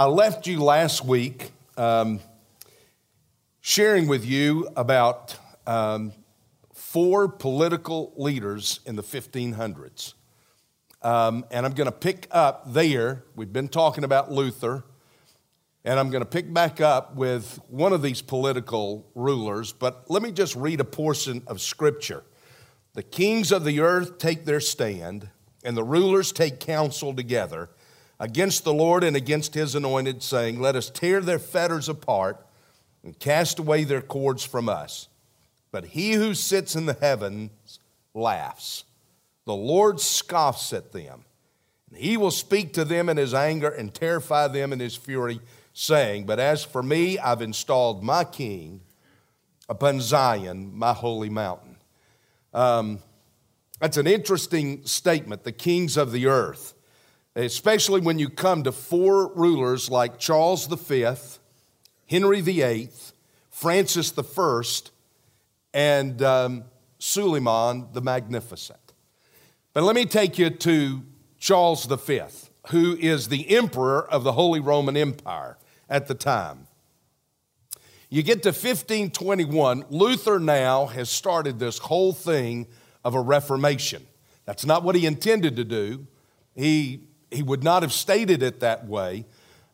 I left you last week um, sharing with you about um, four political leaders in the 1500s. Um, and I'm going to pick up there. We've been talking about Luther. And I'm going to pick back up with one of these political rulers. But let me just read a portion of scripture. The kings of the earth take their stand, and the rulers take counsel together against the Lord and against his anointed, saying, Let us tear their fetters apart and cast away their cords from us. But he who sits in the heavens laughs. The Lord scoffs at them. And he will speak to them in his anger and terrify them in his fury, saying, But as for me, I've installed my king upon Zion, my holy mountain. Um, that's an interesting statement, the kings of the earth especially when you come to four rulers like Charles V, Henry VIII, Francis I, and um, Suleiman the Magnificent. But let me take you to Charles V, who is the emperor of the Holy Roman Empire at the time. You get to 1521, Luther now has started this whole thing of a reformation. That's not what he intended to do. He he would not have stated it that way,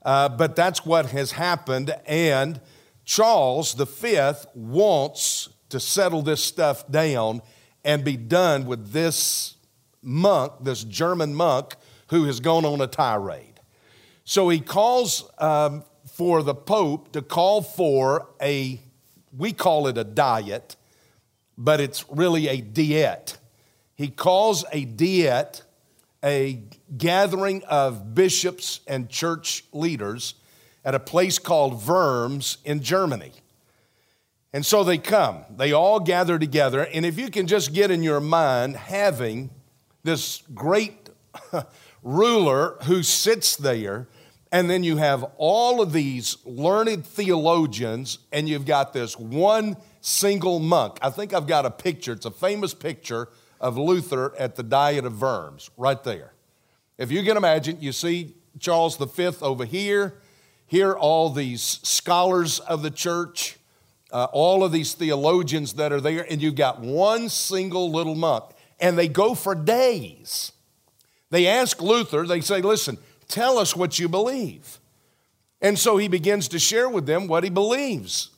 uh, but that's what has happened. And Charles V wants to settle this stuff down and be done with this monk, this German monk, who has gone on a tirade. So he calls um, for the Pope to call for a, we call it a diet, but it's really a diet. He calls a diet a gathering of bishops and church leaders at a place called Worms in Germany. And so they come, they all gather together. And if you can just get in your mind having this great ruler who sits there, and then you have all of these learned theologians, and you've got this one single monk. I think I've got a picture, it's a famous picture of Luther at the Diet of Worms, right there. If you can imagine, you see Charles V over here, here all these scholars of the church, uh, all of these theologians that are there, and you've got one single little monk, and they go for days. They ask Luther, they say, Listen, tell us what you believe. And so he begins to share with them what he believes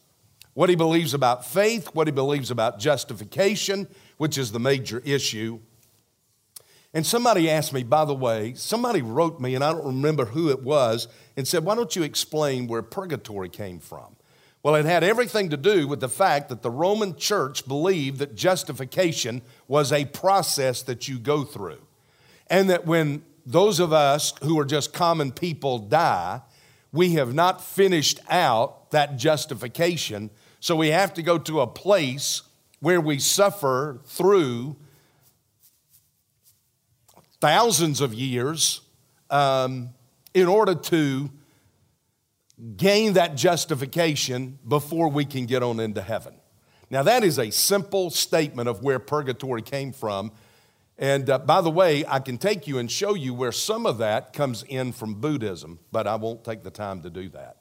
what he believes about faith, what he believes about justification, which is the major issue. And somebody asked me, by the way, somebody wrote me, and I don't remember who it was, and said, Why don't you explain where purgatory came from? Well, it had everything to do with the fact that the Roman church believed that justification was a process that you go through. And that when those of us who are just common people die, we have not finished out that justification. So we have to go to a place where we suffer through thousands of years um, in order to gain that justification before we can get on into heaven. Now, that is a simple statement of where purgatory came from. And uh, by the way, I can take you and show you where some of that comes in from Buddhism, but I won't take the time to do that.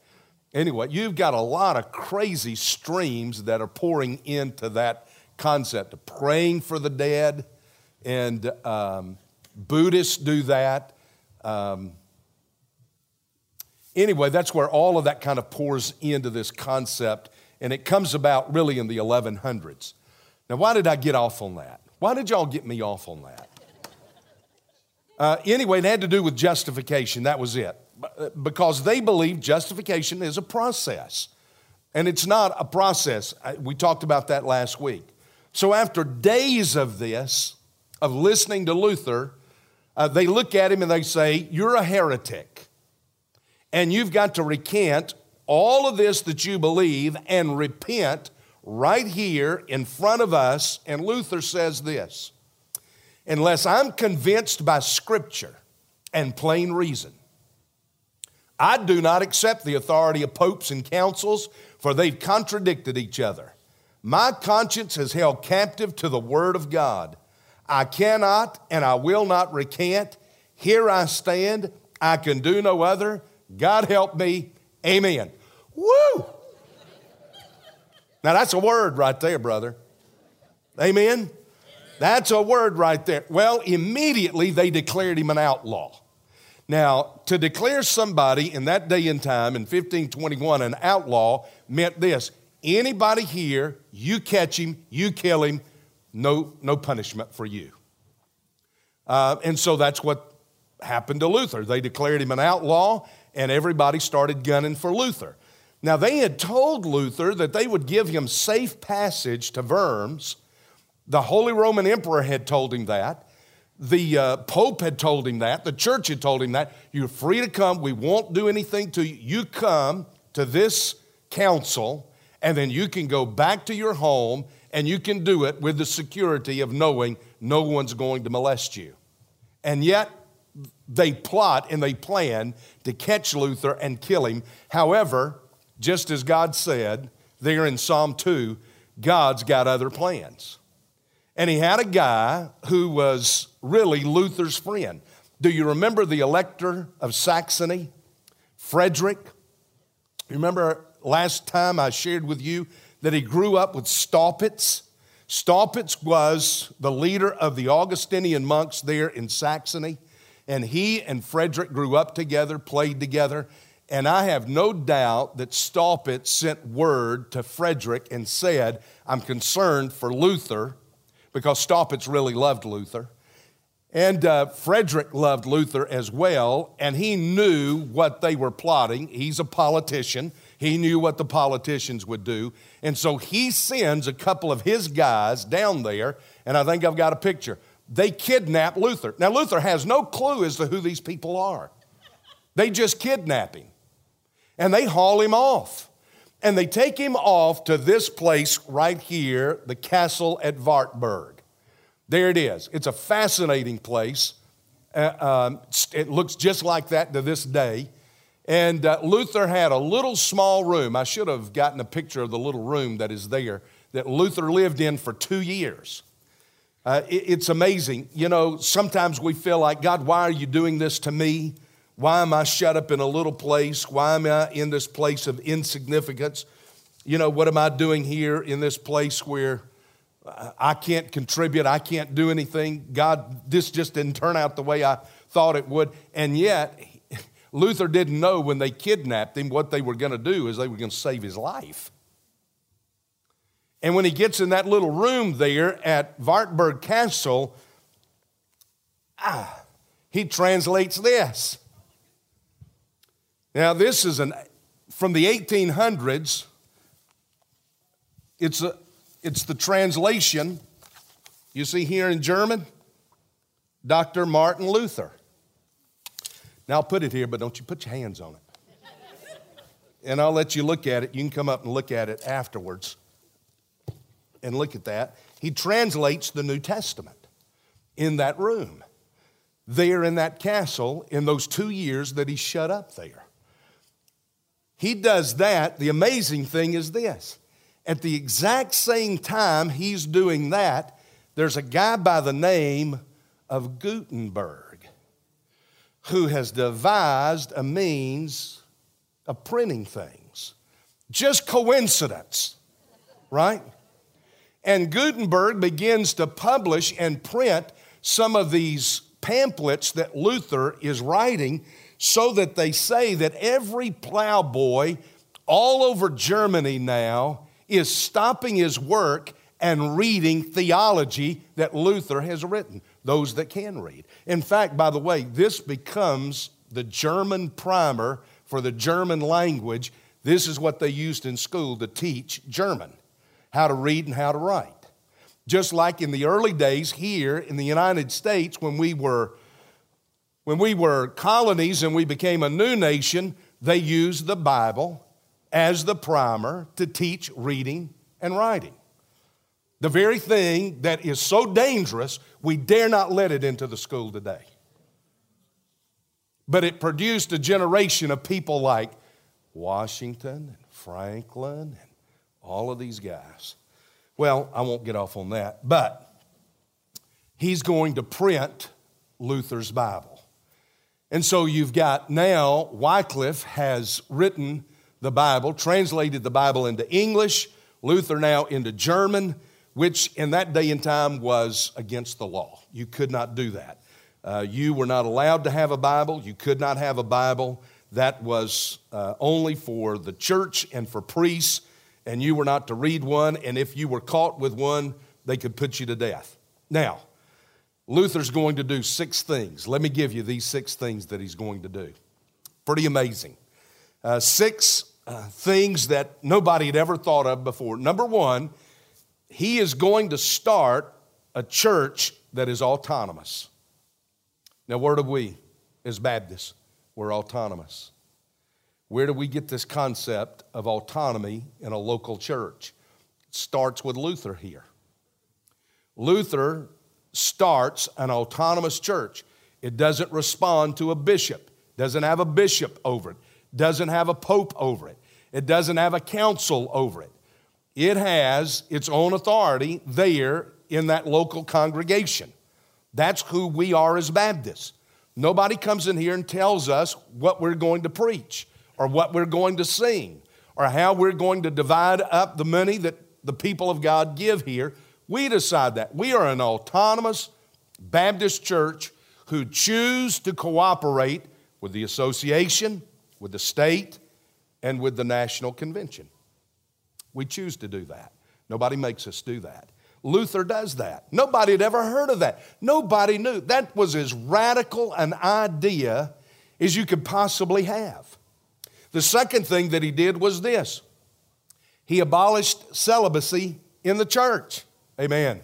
Anyway, you've got a lot of crazy streams that are pouring into that concept of praying for the dead, and um, Buddhists do that. Um, anyway, that's where all of that kind of pours into this concept, and it comes about really in the 1100s. Now, why did I get off on that? Why did y'all get me off on that? Uh, anyway, it had to do with justification. That was it. Uh, because they believe justification is a process. And it's not a process. We talked about that last week. So, after days of this, of listening to Luther, uh, they look at him and they say, You're a heretic. And you've got to recant all of this that you believe and repent right here in front of us. And Luther says this Unless I'm convinced by Scripture and plain reason, I do not accept the authority of popes and councils, for they've contradicted each other. My conscience is held captive to the Word of God. I cannot and I will not recant. Here I stand. I can do no other God help me. Amen. Woo! Now that's a word right there, brother. Amen. That's a word right there. Well, immediately they declared him an outlaw. Now, to declare somebody in that day and time in 1521 an outlaw meant this anybody here, you catch him, you kill him, no, no punishment for you. Uh, and so that's what happened to Luther. They declared him an outlaw, and everybody started gunning for Luther. Now, they had told Luther that they would give him safe passage to Worms. The Holy Roman Emperor had told him that. The uh, Pope had told him that. The church had told him that. You're free to come. We won't do anything to you. You come to this council, and then you can go back to your home, and you can do it with the security of knowing no one's going to molest you. And yet, they plot and they plan to catch Luther and kill him. However, just as God said there in Psalm 2, God's got other plans. And he had a guy who was really Luther's friend. Do you remember the elector of Saxony, Frederick? Remember last time I shared with you that he grew up with Staupitz? Staupitz was the leader of the Augustinian monks there in Saxony, and he and Frederick grew up together, played together, and I have no doubt that Staupitz sent word to Frederick and said, I'm concerned for Luther because Staupitz really loved Luther. And uh, Frederick loved Luther as well, and he knew what they were plotting. He's a politician. He knew what the politicians would do. And so he sends a couple of his guys down there, and I think I've got a picture. They kidnap Luther. Now, Luther has no clue as to who these people are. They just kidnap him, and they haul him off. And they take him off to this place right here, the castle at Wartburg. There it is. It's a fascinating place. Uh, um, it looks just like that to this day. And uh, Luther had a little small room. I should have gotten a picture of the little room that is there that Luther lived in for two years. Uh, it, it's amazing. You know, sometimes we feel like, God, why are you doing this to me? Why am I shut up in a little place? Why am I in this place of insignificance? You know, what am I doing here in this place where I can't contribute? I can't do anything. God, this just didn't turn out the way I thought it would. And yet, Luther didn't know when they kidnapped him what they were going to do is they were going to save his life. And when he gets in that little room there at Wartburg Castle, ah, he translates this. Now, this is an, from the 1800s. It's, a, it's the translation you see here in German Dr. Martin Luther. Now, I'll put it here, but don't you put your hands on it. And I'll let you look at it. You can come up and look at it afterwards and look at that. He translates the New Testament in that room, there in that castle, in those two years that he's shut up there. He does that. The amazing thing is this at the exact same time he's doing that, there's a guy by the name of Gutenberg who has devised a means of printing things. Just coincidence, right? And Gutenberg begins to publish and print some of these pamphlets that Luther is writing so that they say that every plowboy all over Germany now is stopping his work and reading theology that Luther has written, those that can read. In fact, by the way, this becomes the German primer for the German language. This is what they used in school to teach German, how to read and how to write. Just like in the early days here in the United States when we were when we were colonies and we became a new nation, they used the Bible as the primer to teach reading and writing. The very thing that is so dangerous, we dare not let it into the school today. But it produced a generation of people like Washington and Franklin and all of these guys. Well, I won't get off on that, but he's going to print Luther's Bible. And so you've got now, Wycliffe has written the Bible, translated the Bible into English, Luther now into German, which in that day and time was against the law. You could not do that. Uh, you were not allowed to have a Bible. You could not have a Bible. That was uh, only for the church and for priests, and you were not to read one. And if you were caught with one, they could put you to death. Now, Luther's going to do six things. Let me give you these six things that he's going to do. Pretty amazing. Uh, six uh, things that nobody had ever thought of before. Number one, he is going to start a church that is autonomous. Now, where do we, as Baptists, we're autonomous? Where do we get this concept of autonomy in a local church? It starts with Luther here. Luther starts an autonomous church. It doesn't respond to a bishop, doesn't have a bishop over it, doesn't have a pope over it, it doesn't have a council over it. It has its own authority there in that local congregation. That's who we are as Baptists. Nobody comes in here and tells us what we're going to preach or what we're going to sing or how we're going to divide up the money that the people of God give here. We decide that. We are an autonomous Baptist church who choose to cooperate with the association, with the state, and with the national convention. We choose to do that. Nobody makes us do that. Luther does that. Nobody had ever heard of that. Nobody knew. That was as radical an idea as you could possibly have. The second thing that he did was this he abolished celibacy in the church. Amen.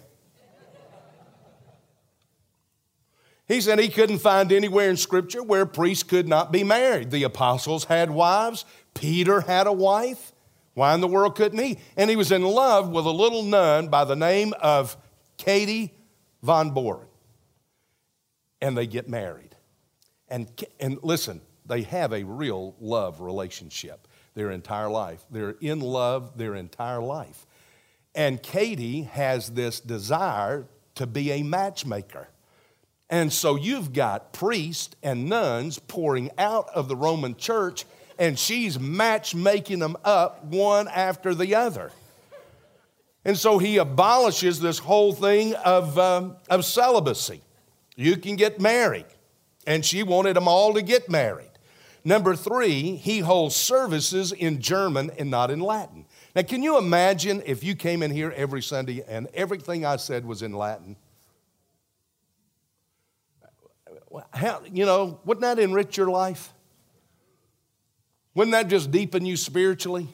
He said he couldn't find anywhere in Scripture where priests could not be married. The apostles had wives, Peter had a wife. Why in the world couldn't he? And he was in love with a little nun by the name of Katie von Bora. And they get married. And, and listen, they have a real love relationship their entire life. They're in love their entire life. And Katie has this desire to be a matchmaker. And so you've got priests and nuns pouring out of the Roman church, and she's matchmaking them up one after the other. And so he abolishes this whole thing of, um, of celibacy. You can get married. And she wanted them all to get married. Number three, he holds services in German and not in Latin. Now, can you imagine if you came in here every Sunday and everything I said was in Latin? How, you know, wouldn't that enrich your life? Wouldn't that just deepen you spiritually?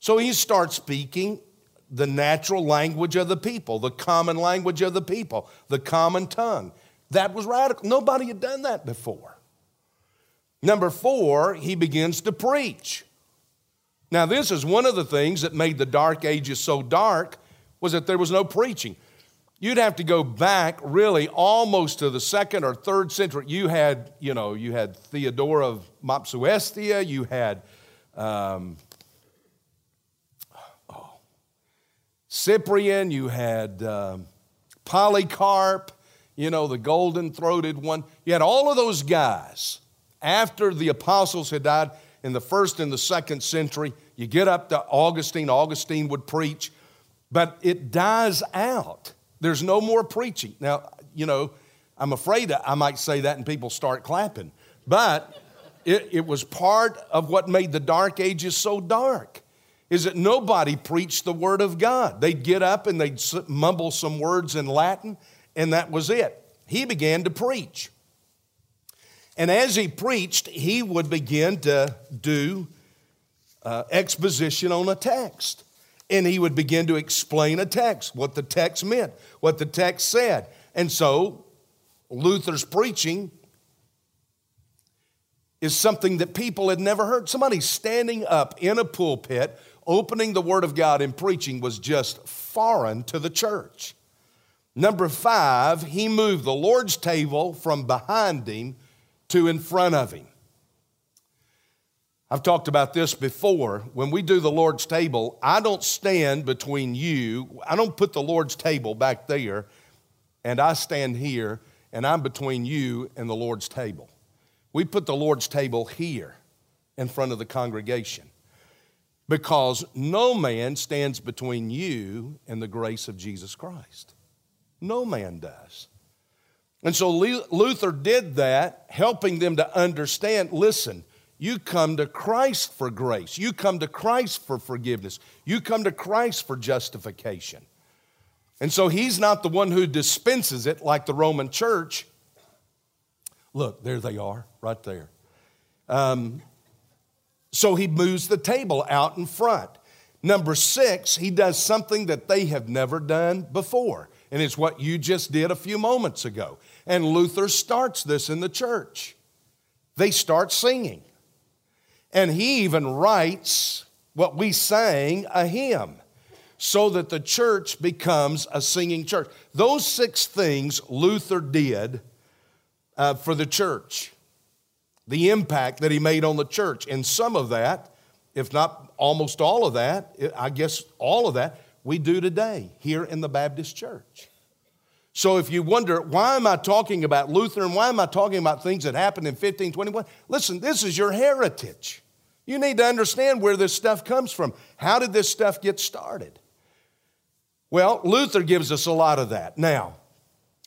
So he starts speaking the natural language of the people, the common language of the people, the common tongue. That was radical. Nobody had done that before. Number four, he begins to preach. Now, this is one of the things that made the dark ages so dark was that there was no preaching. You'd have to go back really almost to the second or third century. You had, you know, you had Theodore of Mopsuestia, you had um, oh, Cyprian, you had um, Polycarp, you know, the golden throated one. You had all of those guys after the apostles had died in the first and the second century. You get up to Augustine, Augustine would preach, but it dies out. There's no more preaching. Now, you know, I'm afraid I might say that and people start clapping, but it, it was part of what made the dark ages so dark is that nobody preached the word of God. They'd get up and they'd mumble some words in Latin, and that was it. He began to preach. And as he preached, he would begin to do uh, exposition on a text. And he would begin to explain a text, what the text meant, what the text said. And so Luther's preaching is something that people had never heard. Somebody standing up in a pulpit, opening the Word of God and preaching was just foreign to the church. Number five, he moved the Lord's table from behind him to in front of him. I've talked about this before. When we do the Lord's table, I don't stand between you. I don't put the Lord's table back there, and I stand here, and I'm between you and the Lord's table. We put the Lord's table here in front of the congregation because no man stands between you and the grace of Jesus Christ. No man does. And so Luther did that, helping them to understand listen, you come to Christ for grace. You come to Christ for forgiveness. You come to Christ for justification. And so he's not the one who dispenses it like the Roman church. Look, there they are, right there. Um, so he moves the table out in front. Number six, he does something that they have never done before, and it's what you just did a few moments ago. And Luther starts this in the church. They start singing. And he even writes what we sang a hymn so that the church becomes a singing church. Those six things Luther did uh, for the church, the impact that he made on the church. And some of that, if not almost all of that, I guess all of that, we do today here in the Baptist church. So if you wonder, why am I talking about Luther and why am I talking about things that happened in 1521? Listen, this is your heritage. You need to understand where this stuff comes from. How did this stuff get started? Well, Luther gives us a lot of that. Now,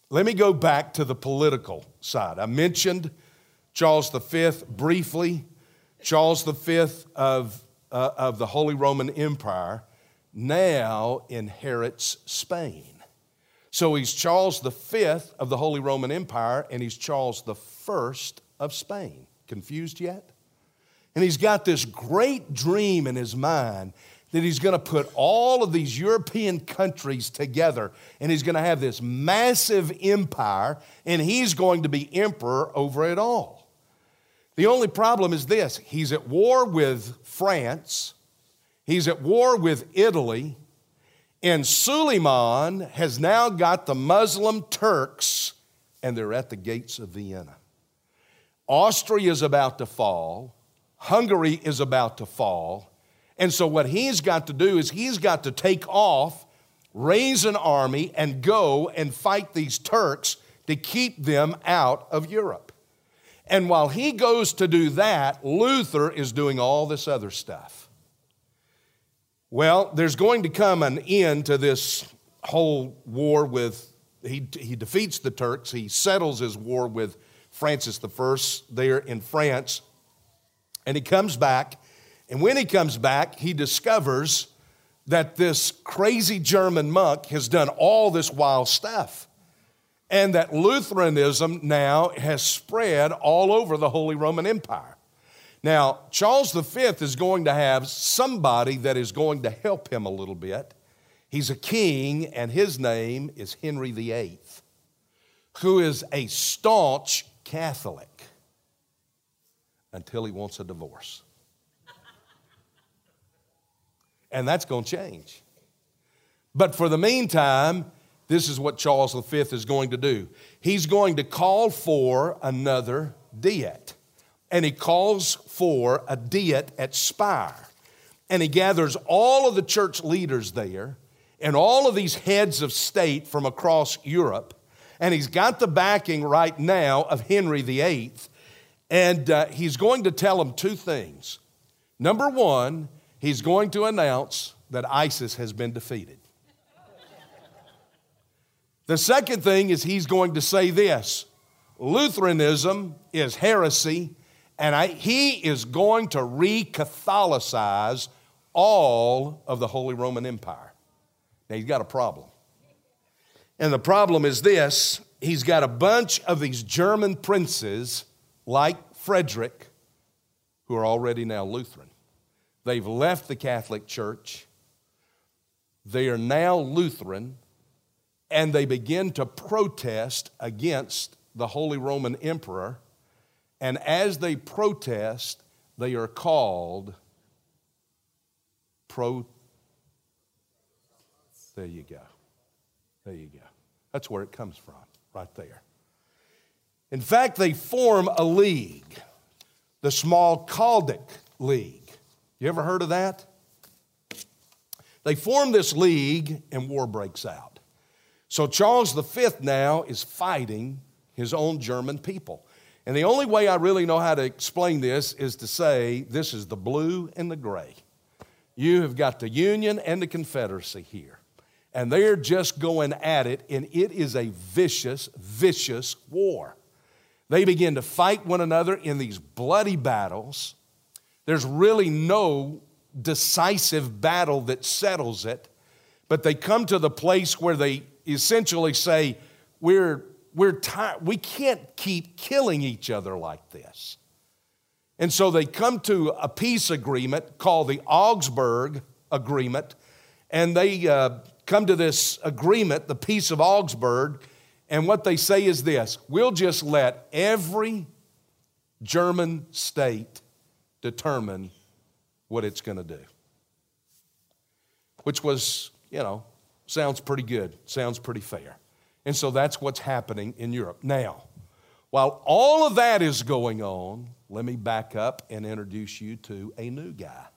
let me go back to the political side. I mentioned Charles V briefly. Charles V of, uh, of the Holy Roman Empire now inherits Spain. So he's Charles V of the Holy Roman Empire and he's Charles I of Spain. Confused yet? And he's got this great dream in his mind that he's going to put all of these European countries together and he's going to have this massive empire and he's going to be emperor over it all. The only problem is this he's at war with France, he's at war with Italy, and Suleiman has now got the Muslim Turks and they're at the gates of Vienna. Austria is about to fall. Hungary is about to fall. And so, what he's got to do is he's got to take off, raise an army, and go and fight these Turks to keep them out of Europe. And while he goes to do that, Luther is doing all this other stuff. Well, there's going to come an end to this whole war with, he, he defeats the Turks, he settles his war with Francis I there in France. And he comes back, and when he comes back, he discovers that this crazy German monk has done all this wild stuff. And that Lutheranism now has spread all over the Holy Roman Empire. Now, Charles V is going to have somebody that is going to help him a little bit. He's a king, and his name is Henry VIII, who is a staunch Catholic until he wants a divorce. and that's going to change. But for the meantime, this is what Charles V is going to do. He's going to call for another diet. And he calls for a diet at Speyer. And he gathers all of the church leaders there and all of these heads of state from across Europe. And he's got the backing right now of Henry VIII and uh, he's going to tell them two things. Number one, he's going to announce that ISIS has been defeated. The second thing is he's going to say this Lutheranism is heresy, and I, he is going to re Catholicize all of the Holy Roman Empire. Now, he's got a problem. And the problem is this he's got a bunch of these German princes like Frederick, who are already now Lutheran. They've left the Catholic Church. They are now Lutheran, and they begin to protest against the Holy Roman Emperor. And as they protest, they are called pro. There you go. There you go. That's where it comes from, right there. In fact, they form a league, the Schmalkaldic League. You ever heard of that? They form this league and war breaks out. So Charles V now is fighting his own German people. And the only way I really know how to explain this is to say this is the blue and the gray. You have got the Union and the Confederacy here. And they're just going at it, and it is a vicious, vicious war. They begin to fight one another in these bloody battles. There's really no decisive battle that settles it, but they come to the place where they essentially say, We're we're tired. We can't keep killing each other like this. And so they come to a peace agreement called the Augsburg Agreement, and they uh, come to this agreement, the Peace of Augsburg, and what they say is this we'll just let every German state determine what it's going to do. Which was, you know, sounds pretty good, sounds pretty fair. And so that's what's happening in Europe. Now, while all of that is going on, let me back up and introduce you to a new guy.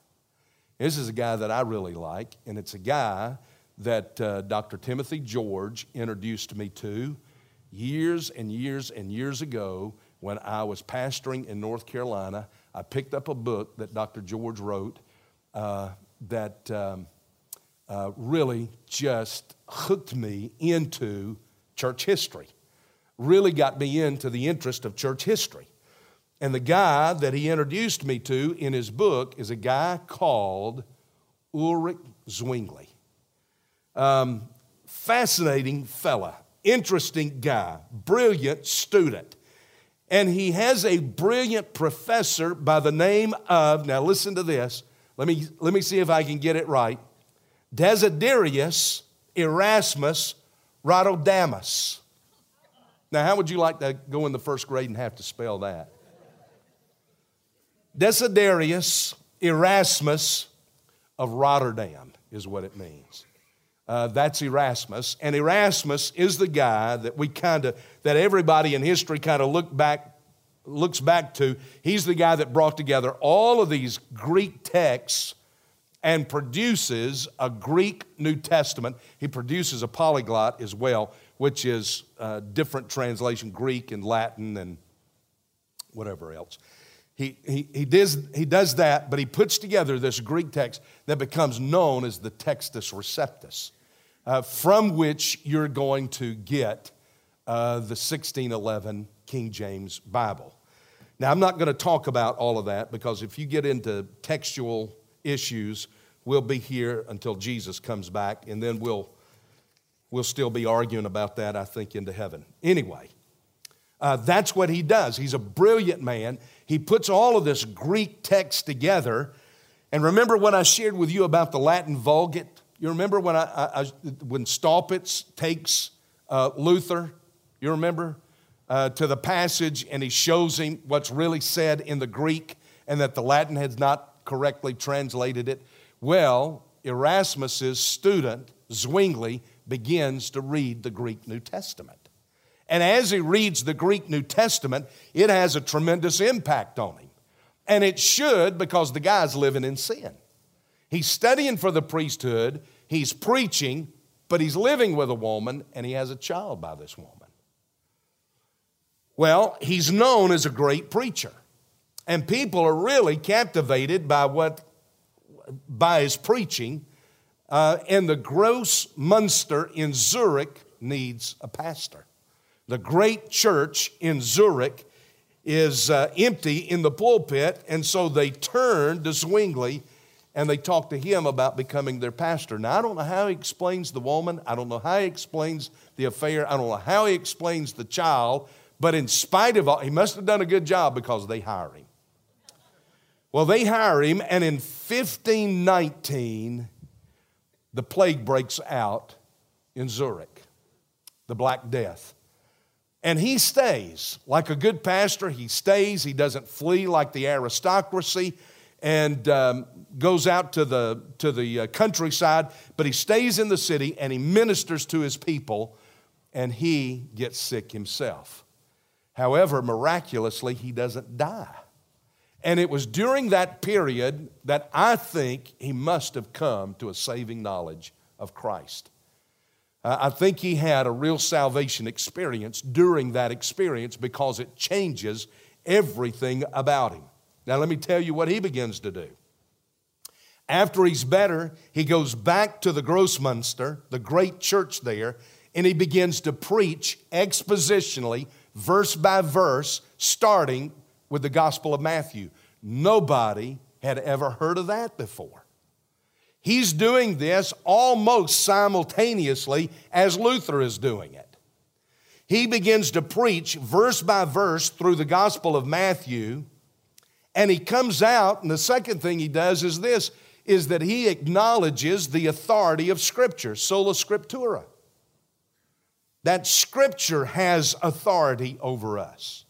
This is a guy that I really like, and it's a guy that uh, Dr. Timothy George introduced me to years and years and years ago when I was pastoring in North Carolina. I picked up a book that Dr. George wrote uh, that um, uh, really just hooked me into church history. Really got me into the interest of church history. And the guy that he introduced me to in his book is a guy called Ulrich Zwingli. Um, fascinating fella, interesting guy, brilliant student. And he has a brilliant professor by the name of, now listen to this, let me, let me see if I can get it right Desiderius Erasmus Roterodamus. Now, how would you like to go in the first grade and have to spell that? Desiderius Erasmus of Rotterdam is what it means. Uh, that's Erasmus, and Erasmus is the guy that we kind of that everybody in history kind of look back looks back to. He's the guy that brought together all of these Greek texts and produces a Greek New Testament. He produces a polyglot as well, which is a different translation, Greek and Latin and whatever else. He, he, he, does, he does that, but he puts together this Greek text that becomes known as the Textus Receptus, uh, from which you're going to get uh, the 1611 King James Bible. Now, I'm not going to talk about all of that because if you get into textual issues. We'll be here until Jesus comes back, and then we'll, we'll still be arguing about that, I think, into heaven. Anyway, uh, that's what he does. He's a brilliant man. He puts all of this Greek text together. And remember what I shared with you about the Latin Vulgate? You remember when, I, I when Staupitz takes uh, Luther? You remember? Uh, to the passage and he shows him what's really said in the Greek and that the Latin has not correctly translated it? Well, Erasmus's student, Zwingli, begins to read the Greek New Testament. And as he reads the Greek New Testament, it has a tremendous impact on him. And it should because the guy's living in sin. He's studying for the priesthood, he's preaching, but he's living with a woman and he has a child by this woman. Well, he's known as a great preacher. And people are really captivated by what by his preaching. Uh, and the Grossmünster in Zurich needs a pastor. The great church in Zurich is uh, empty in the pulpit, and so they turn to Zwingli and they talk to him about becoming their pastor. Now, I don't know how he explains the woman, I don't know how he explains the affair, I don't know how he explains the child, but in spite of all, he must have done a good job because they hire him. Well, they hire him, and in 1519, the plague breaks out in Zurich, the Black Death. And he stays like a good pastor. He stays. He doesn't flee like the aristocracy and um, goes out to the, to the uh, countryside, but he stays in the city and he ministers to his people and he gets sick himself. However, miraculously, he doesn't die. And it was during that period that I think he must have come to a saving knowledge of Christ. Uh, I think he had a real salvation experience during that experience because it changes everything about him. Now, let me tell you what he begins to do. After he's better, he goes back to the Grossmünster, the great church there, and he begins to preach expositionally, verse by verse, starting with the Gospel of Matthew. Nobody had ever heard of that before. He's doing this almost simultaneously as Luther is doing it. He begins to preach verse by verse through the Gospel of Matthew, and he comes out, and the second thing he does is this is that he acknowledges the authority of Scripture, sola scriptura. That Scripture has authority over us.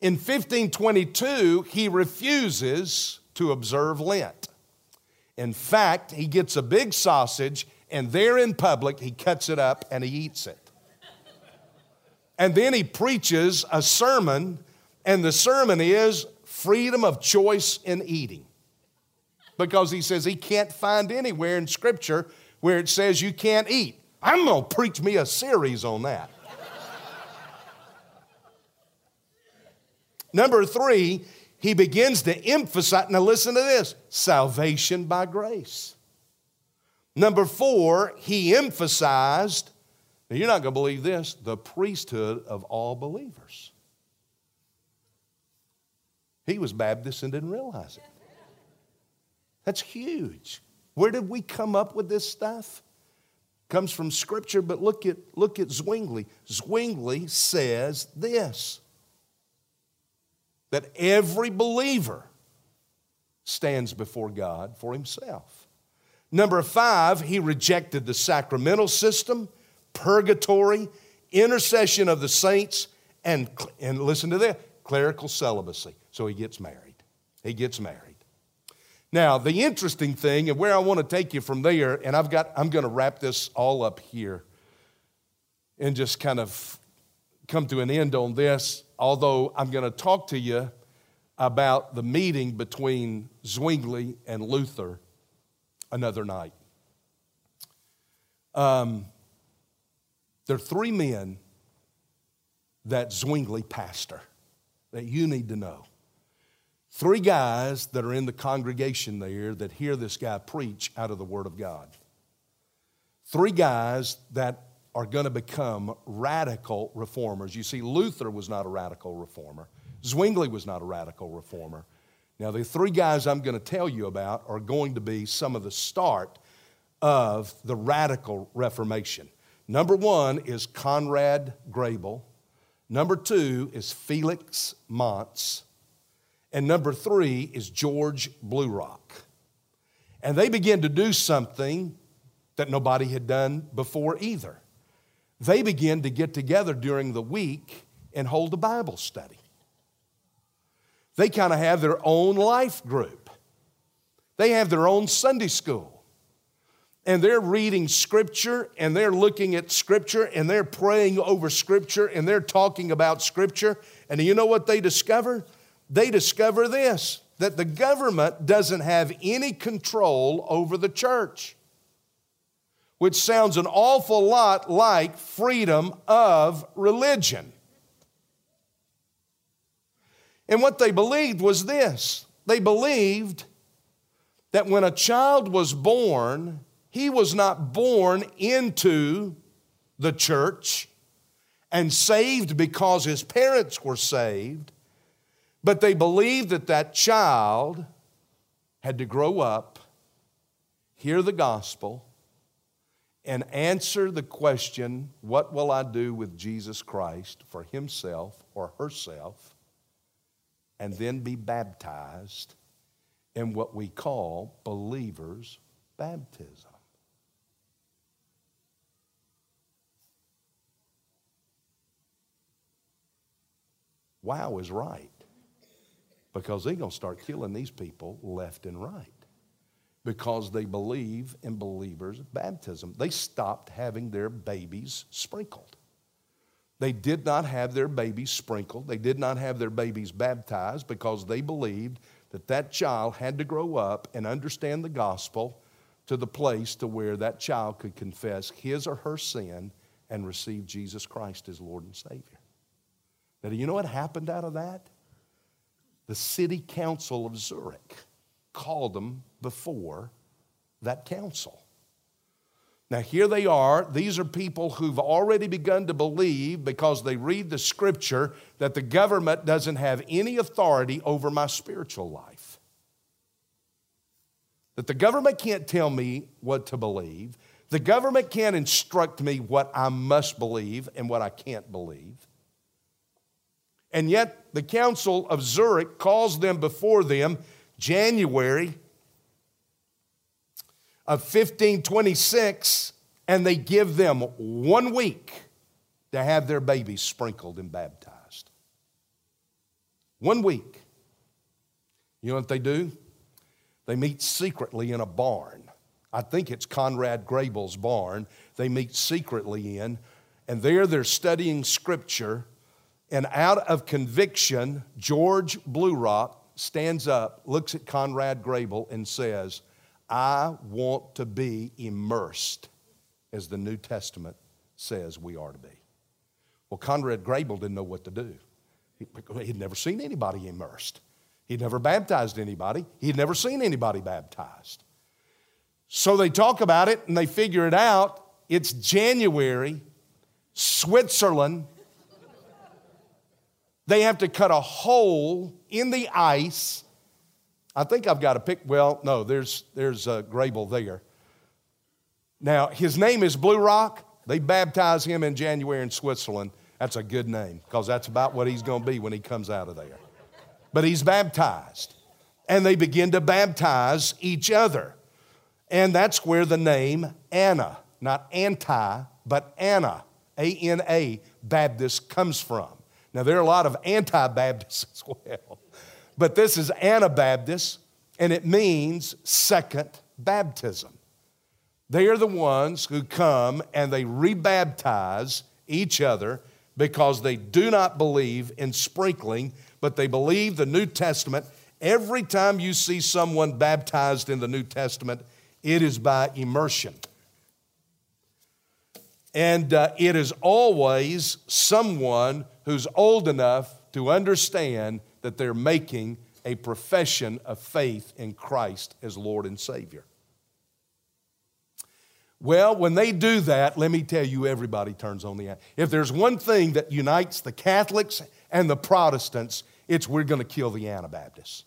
In 1522, he refuses to observe Lent. In fact, he gets a big sausage, and there in public, he cuts it up and he eats it. And then he preaches a sermon, and the sermon is freedom of choice in eating. Because he says he can't find anywhere in Scripture where it says you can't eat. I'm going to preach me a series on that. Number three, he begins to emphasize, now listen to this salvation by grace. Number four, he emphasized, now you're not going to believe this, the priesthood of all believers. He was Baptist and didn't realize it. That's huge. Where did we come up with this stuff? Comes from scripture, but look at look at Zwingli. Zwingli says this that every believer stands before God for himself. Number five, he rejected the sacramental system, purgatory, intercession of the saints, and, and listen to this clerical celibacy. So he gets married. He gets married. Now, the interesting thing, and where I want to take you from there, and I've got, I'm going to wrap this all up here and just kind of come to an end on this although I'm going to talk to you about the meeting between Zwingli and Luther another night. Um, there are three men that Zwingli pastor that you need to know. Three guys that are in the congregation there that hear this guy preach out of the Word of God. Three guys that are going to become radical reformers. You see, Luther was not a radical reformer, Zwingli was not a radical reformer. Now, the three guys I'm going to tell you about are going to be some of the start of the radical Reformation. Number one is Conrad Grebel. Number two is Felix Manz. And number three is George Blaurock. And they began to do something that nobody had done before either they begin to get together during the week and hold a Bible study. They kind of have their own life group, they have their own Sunday school. And they're reading scripture and they're looking at scripture and they're praying over scripture and they're talking about scripture. And you know what they discover? They discover this that the government doesn't have any control over the church which sounds an awful lot like freedom of religion. And what they believed was this they believed that when a child was born, he was not born into the church and saved because his parents were saved, but they believed that that child had to grow up, hear the gospel, and answer the question, What will I do with Jesus Christ for himself or herself? And then be baptized in what we call believers' baptism. Wow is right because they're going to start killing these people left and right because they believe in believers' baptism. They stopped having their babies sprinkled. They did not have their babies sprinkled. They did not have their babies baptized because they believed that that child had to grow up and understand the gospel to the place to where that child could confess his or her sin and receive Jesus Christ as Lord and Savior. Now, do you know what happened out of that? The city council of Zurich called them before that council. Now, here they are. These are people who've already begun to believe because they read the scripture that the government doesn't have any authority over my spiritual life. That the government can't tell me what to believe. The government can't instruct me what I must believe and what I can't believe. And yet, the Council of Zurich calls them before them January of 1526, and they give them one week to have their babies sprinkled and baptized. One week. You know what they do? They meet secretly in a barn. I think it's Conrad Grebel's barn. They meet secretly in, and there they're studying scripture. And out of conviction, George Blue Rock stands up, looks at Conrad Grebel, and says, I want to be immersed as the New Testament says we are to be. Well, Conrad Grebel didn't know what to do. He'd never seen anybody immersed. He'd never baptized anybody. He'd never seen anybody baptized. So they talk about it and they figure it out. It's January, Switzerland. They have to cut a hole in the ice I think I've got a pic. Well, no, there's, there's a Grebel there. Now, his name is Blue Rock. They baptize him in January in Switzerland. That's a good name because that's about what he's going to be when he comes out of there. But he's baptized. And they begin to baptize each other. And that's where the name Anna, not anti, but Anna, A N A, Baptist comes from. Now, there are a lot of anti Baptists as well. But this is Anabaptist, and it means second baptism. They are the ones who come and they rebaptize each other because they do not believe in sprinkling, but they believe the New Testament. Every time you see someone baptized in the New Testament, it is by immersion. And uh, it is always someone who's old enough to understand that they're making a profession of faith in Christ as Lord and Savior. Well, when they do that, let me tell you, everybody turns on the. If there's one thing that unites the Catholics and the Protestants, it's we're going to kill the Anabaptists.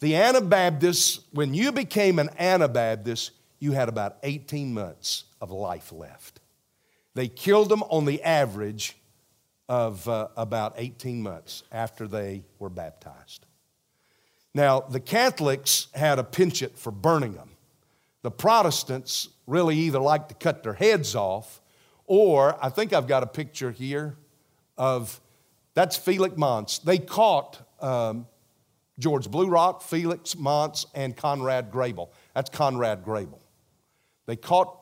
The Anabaptists, when you became an Anabaptist, you had about 18 months of life left. They killed them on the average of uh, about 18 months after they were baptized. Now, the Catholics had a penchant for burning them. The Protestants really either like to cut their heads off, or I think I've got a picture here of that's Felix Manz. They caught um, George Blue Rock, Felix Manz, and Conrad Grebel. That's Conrad Grebel. They caught,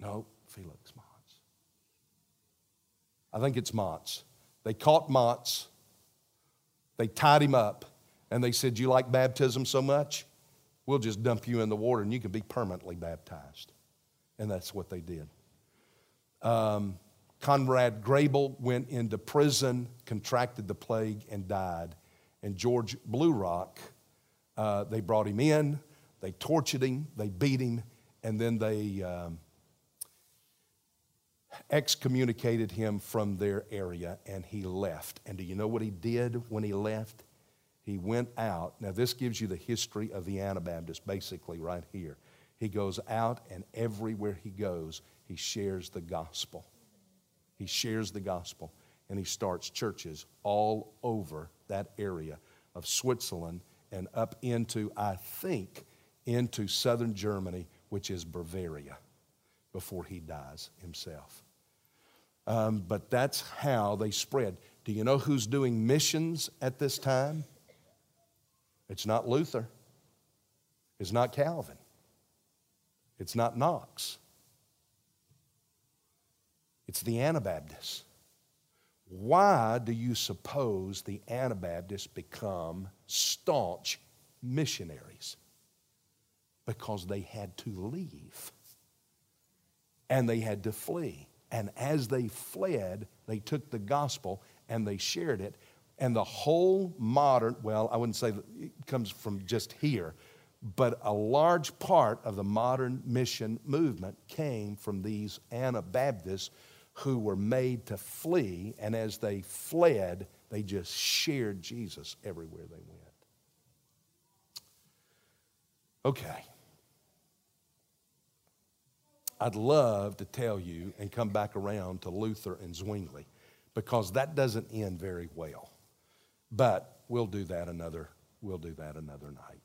no, Felix Manz. I think it's Manz. They caught Manz, they tied him up, and they said, You like baptism so much? We'll just dump you in the water and you can be permanently baptized. And that's what they did. Um, Conrad Grebel went into prison, contracted the plague, and died. And George Blue Rock, uh, they brought him in, they tortured him, they beat him, and then they um, excommunicated him from their area and he left. And do you know what he did when he left? He went out. Now, this gives you the history of the Anabaptists, basically, right here. He goes out, and everywhere he goes, he shares the gospel. He shares the gospel, and he starts churches all over that area of Switzerland and up into, I think, into southern Germany, which is Bavaria, before he dies himself. Um, but that's how they spread. Do you know who's doing missions at this time? It's not Luther. It's not Calvin. It's not Knox. It's the Anabaptists. Why do you suppose the Anabaptists become staunch missionaries? Because they had to leave and they had to flee. And as they fled, they took the gospel and they shared it. And the whole modern, well, I wouldn't say it comes from just here, but a large part of the modern mission movement came from these Anabaptists who were made to flee. And as they fled, they just shared Jesus everywhere they went. Okay. I'd love to tell you and come back around to Luther and Zwingli because that doesn't end very well. But we'll do that another we'll do that another night.